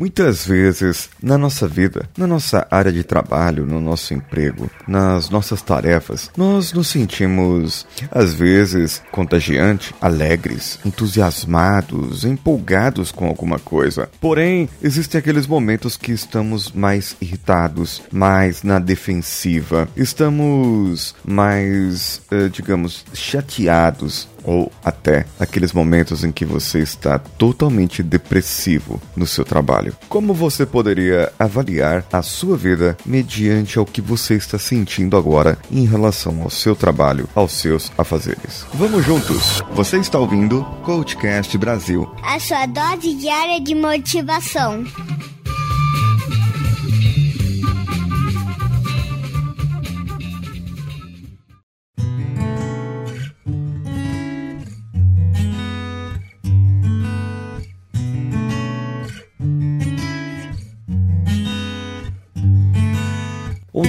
Muitas vezes, na nossa vida, na nossa área de trabalho, no nosso emprego, nas nossas tarefas, nós nos sentimos, às vezes, contagiante, alegres, entusiasmados, empolgados com alguma coisa. Porém, existem aqueles momentos que estamos mais irritados, mais na defensiva, estamos mais, eh, digamos, chateados, ou até aqueles momentos em que você está totalmente depressivo no seu trabalho. Como você poderia avaliar a sua vida mediante ao que você está sentindo agora em relação ao seu trabalho, aos seus afazeres? Vamos juntos! Você está ouvindo Coachcast Brasil a sua dose diária de motivação.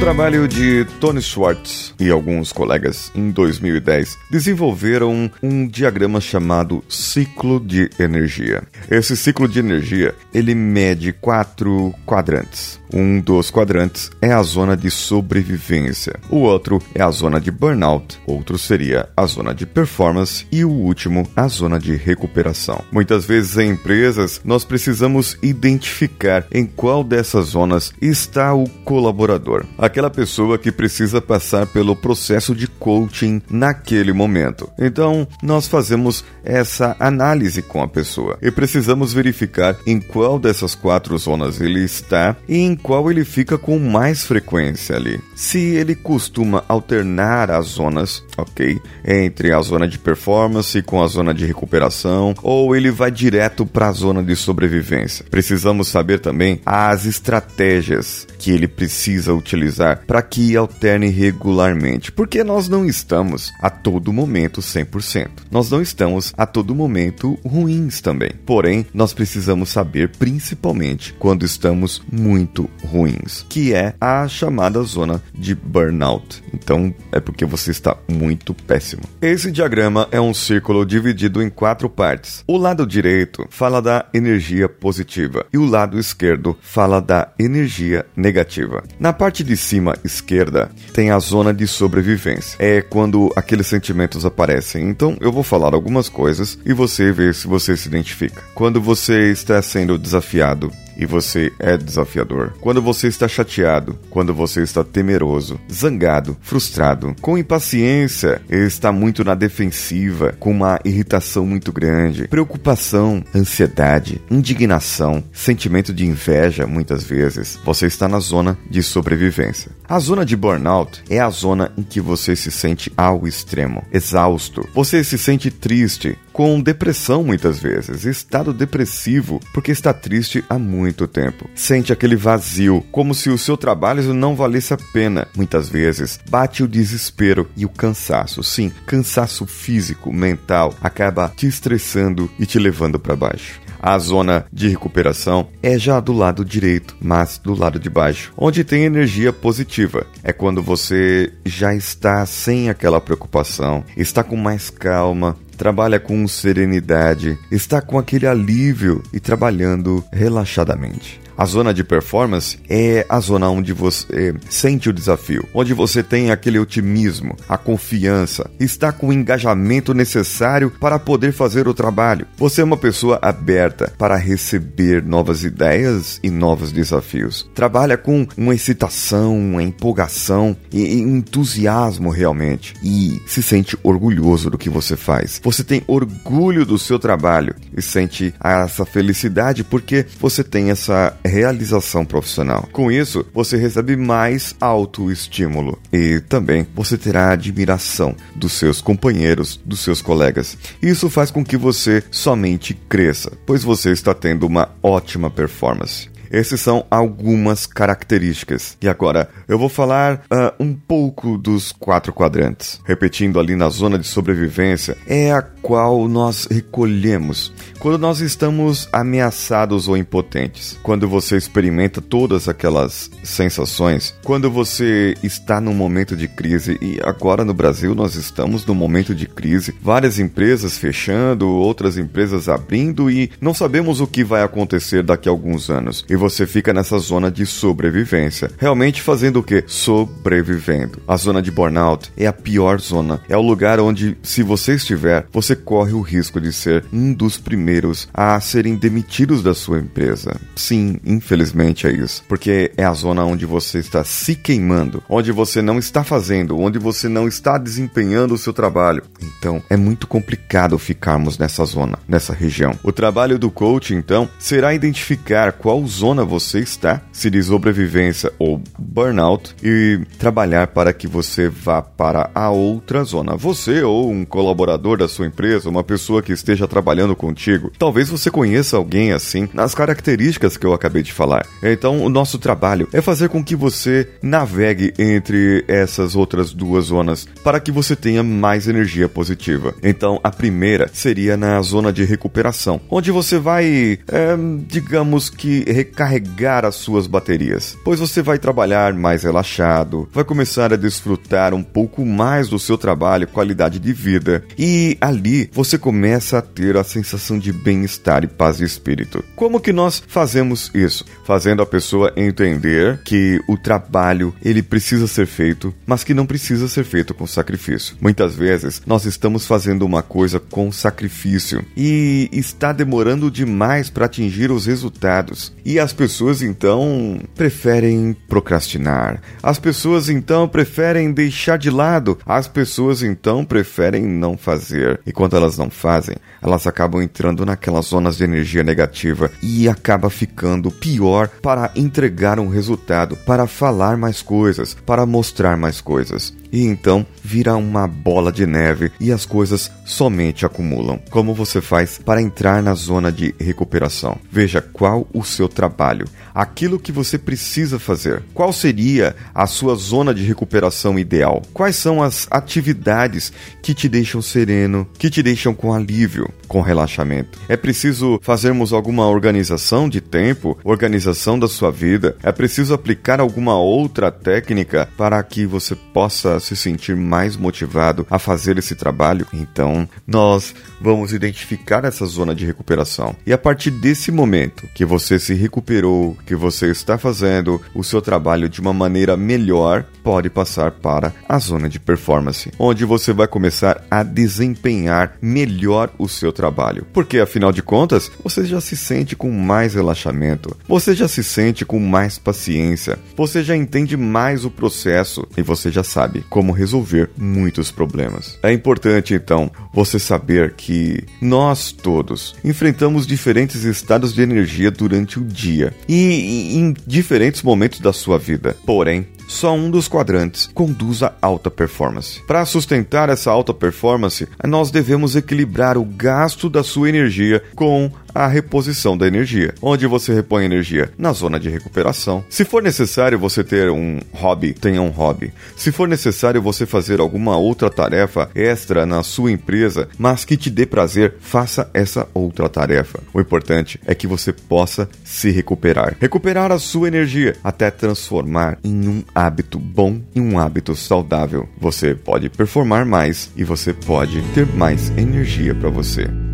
Trabalho de Tony Schwartz e alguns colegas em 2010 desenvolveram um diagrama chamado ciclo de energia. Esse ciclo de energia ele mede quatro quadrantes. Um dos quadrantes é a zona de sobrevivência, o outro é a zona de burnout, outro seria a zona de performance e o último a zona de recuperação. Muitas vezes em empresas nós precisamos identificar em qual dessas zonas está o colaborador, aquela pessoa que precisa passar pelo processo de coaching naquele momento. Então nós fazemos essa análise com a pessoa e precisamos verificar em qual dessas quatro zonas ele está e em qual ele fica com mais frequência ali. Se ele costuma alternar as zonas, ok, entre a zona de performance com a zona de recuperação, ou ele vai direto para a zona de sobrevivência. Precisamos saber também as estratégias que ele precisa utilizar para que alterne regularmente, porque nós não estamos a todo momento 100%. Nós não estamos a todo momento ruins também. Porém, nós precisamos saber principalmente quando estamos muito ruins, que é a chamada zona de burnout. Então, é porque você está muito péssimo. Esse diagrama é um círculo dividido em quatro partes. O lado direito fala da energia positiva e o lado esquerdo fala da energia negativa. Na parte de cima esquerda tem a zona de sobrevivência. É quando aqueles sentimentos aparecem. Então, eu vou falar algumas coisas e você vê se você se identifica. Quando você está sendo desafiado e você é desafiador. Quando você está chateado, quando você está temeroso, zangado, frustrado, com impaciência, está muito na defensiva, com uma irritação muito grande, preocupação, ansiedade, indignação, sentimento de inveja, muitas vezes, você está na zona de sobrevivência. A zona de burnout é a zona em que você se sente ao extremo, exausto, você se sente triste, com depressão muitas vezes, estado depressivo, porque está triste há muito tempo. Sente aquele vazio, como se o seu trabalho não valesse a pena. Muitas vezes bate o desespero e o cansaço, sim, cansaço físico, mental, acaba te estressando e te levando para baixo. A zona de recuperação é já do lado direito, mas do lado de baixo, onde tem energia positiva. É quando você já está sem aquela preocupação, está com mais calma, trabalha com serenidade, está com aquele alívio e trabalhando relaxadamente. A zona de performance é a zona onde você sente o desafio, onde você tem aquele otimismo, a confiança, está com o engajamento necessário para poder fazer o trabalho. Você é uma pessoa aberta para receber novas ideias e novos desafios. Trabalha com uma excitação, uma empolgação e entusiasmo realmente e se sente orgulhoso do que você faz. Você tem orgulho do seu trabalho e sente essa felicidade porque você tem essa realização profissional. Com isso, você recebe mais autoestímulo e também você terá admiração dos seus companheiros, dos seus colegas. Isso faz com que você somente cresça, pois você está tendo uma ótima performance. Esses são algumas características. E agora, eu vou falar uh, um pouco dos quatro quadrantes. Repetindo ali na zona de sobrevivência, é a qual nós recolhemos quando nós estamos ameaçados ou impotentes. Quando você experimenta todas aquelas sensações. Quando você está num momento de crise. E agora no Brasil nós estamos num momento de crise. Várias empresas fechando, outras empresas abrindo e não sabemos o que vai acontecer daqui a alguns anos. E você fica nessa zona de sobrevivência. Realmente fazendo o que? Sobrevivendo. A zona de burnout é a pior zona. É o lugar onde, se você estiver, você corre o risco de ser um dos primeiros a serem demitidos da sua empresa. Sim, infelizmente é isso. Porque é a zona onde você está se queimando, onde você não está fazendo, onde você não está desempenhando o seu trabalho. Então, é muito complicado ficarmos nessa zona, nessa região. O trabalho do coach, então, será identificar qual zona você está, se de sobrevivência ou burnout, e trabalhar para que você vá para a outra zona. Você ou um colaborador da sua empresa, uma pessoa que esteja trabalhando contigo, talvez você conheça alguém assim, nas características que eu acabei de falar. Então, o nosso trabalho é fazer com que você navegue entre essas outras duas zonas para que você tenha mais energia positiva. Então, a primeira seria na zona de recuperação, onde você vai, é, digamos que, recarregar as suas baterias, pois você vai trabalhar mais relaxado, vai começar a desfrutar um pouco mais do seu trabalho, qualidade de vida, e ali você começa a ter a sensação de bem-estar e paz de espírito. Como que nós fazemos isso? Fazendo a pessoa entender que o trabalho ele precisa ser feito, mas que não precisa ser feito com sacrifício. Muitas vezes nós estamos fazendo uma coisa com sacrifício e está demorando demais para atingir os resultados. E as pessoas então preferem procrastinar. As pessoas então preferem deixar de lado. As pessoas então preferem não fazer. E quando elas não fazem, elas acabam entrando naquelas zonas de energia negativa e acaba ficando pior para entregar um resultado, para falar mais coisas, para mostrar mais coisas e então vira uma bola de neve e as coisas somente acumulam. Como você faz para entrar na zona de recuperação? Veja qual o seu trabalho, aquilo que você precisa fazer. Qual seria a sua zona de recuperação ideal? Quais são as atividades que te deixam sereno, que te deixam com alívio, com relaxamento? É preciso fazermos alguma organização de tempo, organização da sua vida? É preciso aplicar alguma outra técnica para que você possa se sentir mais motivado a fazer esse trabalho, então nós vamos identificar essa zona de recuperação. E a partir desse momento que você se recuperou, que você está fazendo o seu trabalho de uma maneira melhor, pode passar para a zona de performance, onde você vai começar a desempenhar melhor o seu trabalho. Porque afinal de contas, você já se sente com mais relaxamento, você já se sente com mais paciência, você já entende mais o processo e você já sabe como resolver muitos problemas. É importante então você saber que nós todos enfrentamos diferentes estados de energia durante o dia e em diferentes momentos da sua vida. Porém, só um dos quadrantes conduz a alta performance. Para sustentar essa alta performance, nós devemos equilibrar o gasto da sua energia com a reposição da energia. Onde você repõe energia? Na zona de recuperação. Se for necessário você ter um hobby, tenha um hobby. Se for necessário você fazer alguma outra tarefa extra na sua empresa, mas que te dê prazer, faça essa outra tarefa. O importante é que você possa se recuperar. Recuperar a sua energia até transformar em um hábito bom e um hábito saudável. Você pode performar mais e você pode ter mais energia para você.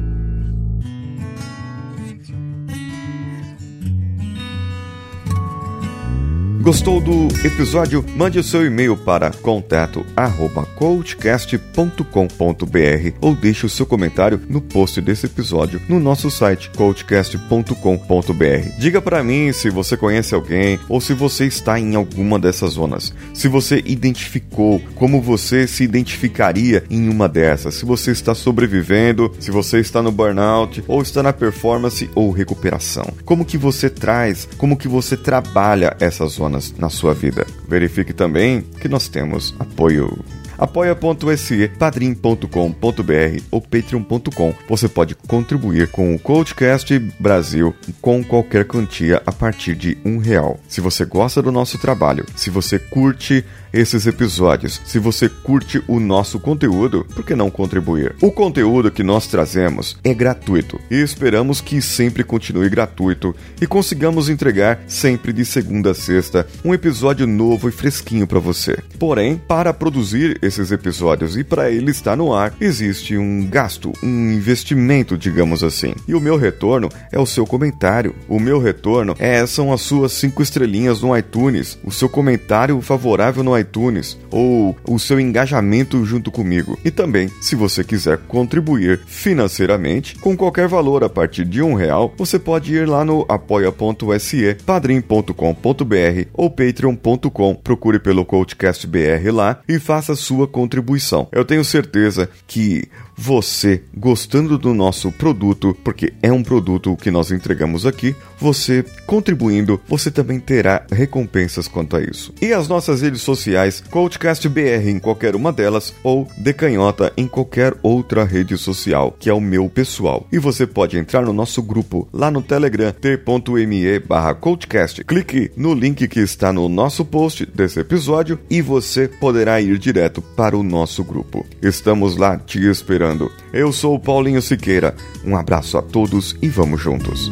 Gostou do episódio? Mande o seu e-mail para contato@coachcast.com.br ou deixe o seu comentário no post desse episódio no nosso site coachcast.com.br. Diga para mim se você conhece alguém ou se você está em alguma dessas zonas. Se você identificou, como você se identificaria em uma dessas? Se você está sobrevivendo, se você está no burnout ou está na performance ou recuperação. Como que você traz, como que você trabalha essas na sua vida. Verifique também que nós temos apoio apoia.se, padrim.com.br ou patreon.com. Você pode contribuir com o Coachcast Brasil com qualquer quantia a partir de um real. Se você gosta do nosso trabalho, se você curte esses episódios. Se você curte o nosso conteúdo, por que não contribuir? O conteúdo que nós trazemos é gratuito e esperamos que sempre continue gratuito e consigamos entregar sempre de segunda a sexta um episódio novo e fresquinho para você. Porém, para produzir esses episódios e para ele estar no ar, existe um gasto, um investimento, digamos assim. E o meu retorno é o seu comentário. O meu retorno é são as suas cinco estrelinhas no iTunes, o seu comentário favorável no iTunes iTunes ou o seu engajamento junto comigo. E também, se você quiser contribuir financeiramente, com qualquer valor a partir de um real, você pode ir lá no apoia.se, padrim.com.br ou patreon.com. Procure pelo Coachcast BR lá e faça sua contribuição. Eu tenho certeza que você gostando do nosso produto, porque é um produto que nós entregamos aqui, você contribuindo, você também terá recompensas quanto a isso. E as nossas redes sociais, Coachcast BR em qualquer uma delas ou Decanhota em qualquer outra rede social, que é o meu pessoal. E você pode entrar no nosso grupo lá no Telegram t.me barra Coachcast. Clique no link que está no nosso post desse episódio e você poderá ir direto para o nosso grupo. Estamos lá te esperando eu sou o Paulinho Siqueira. Um abraço a todos e vamos juntos.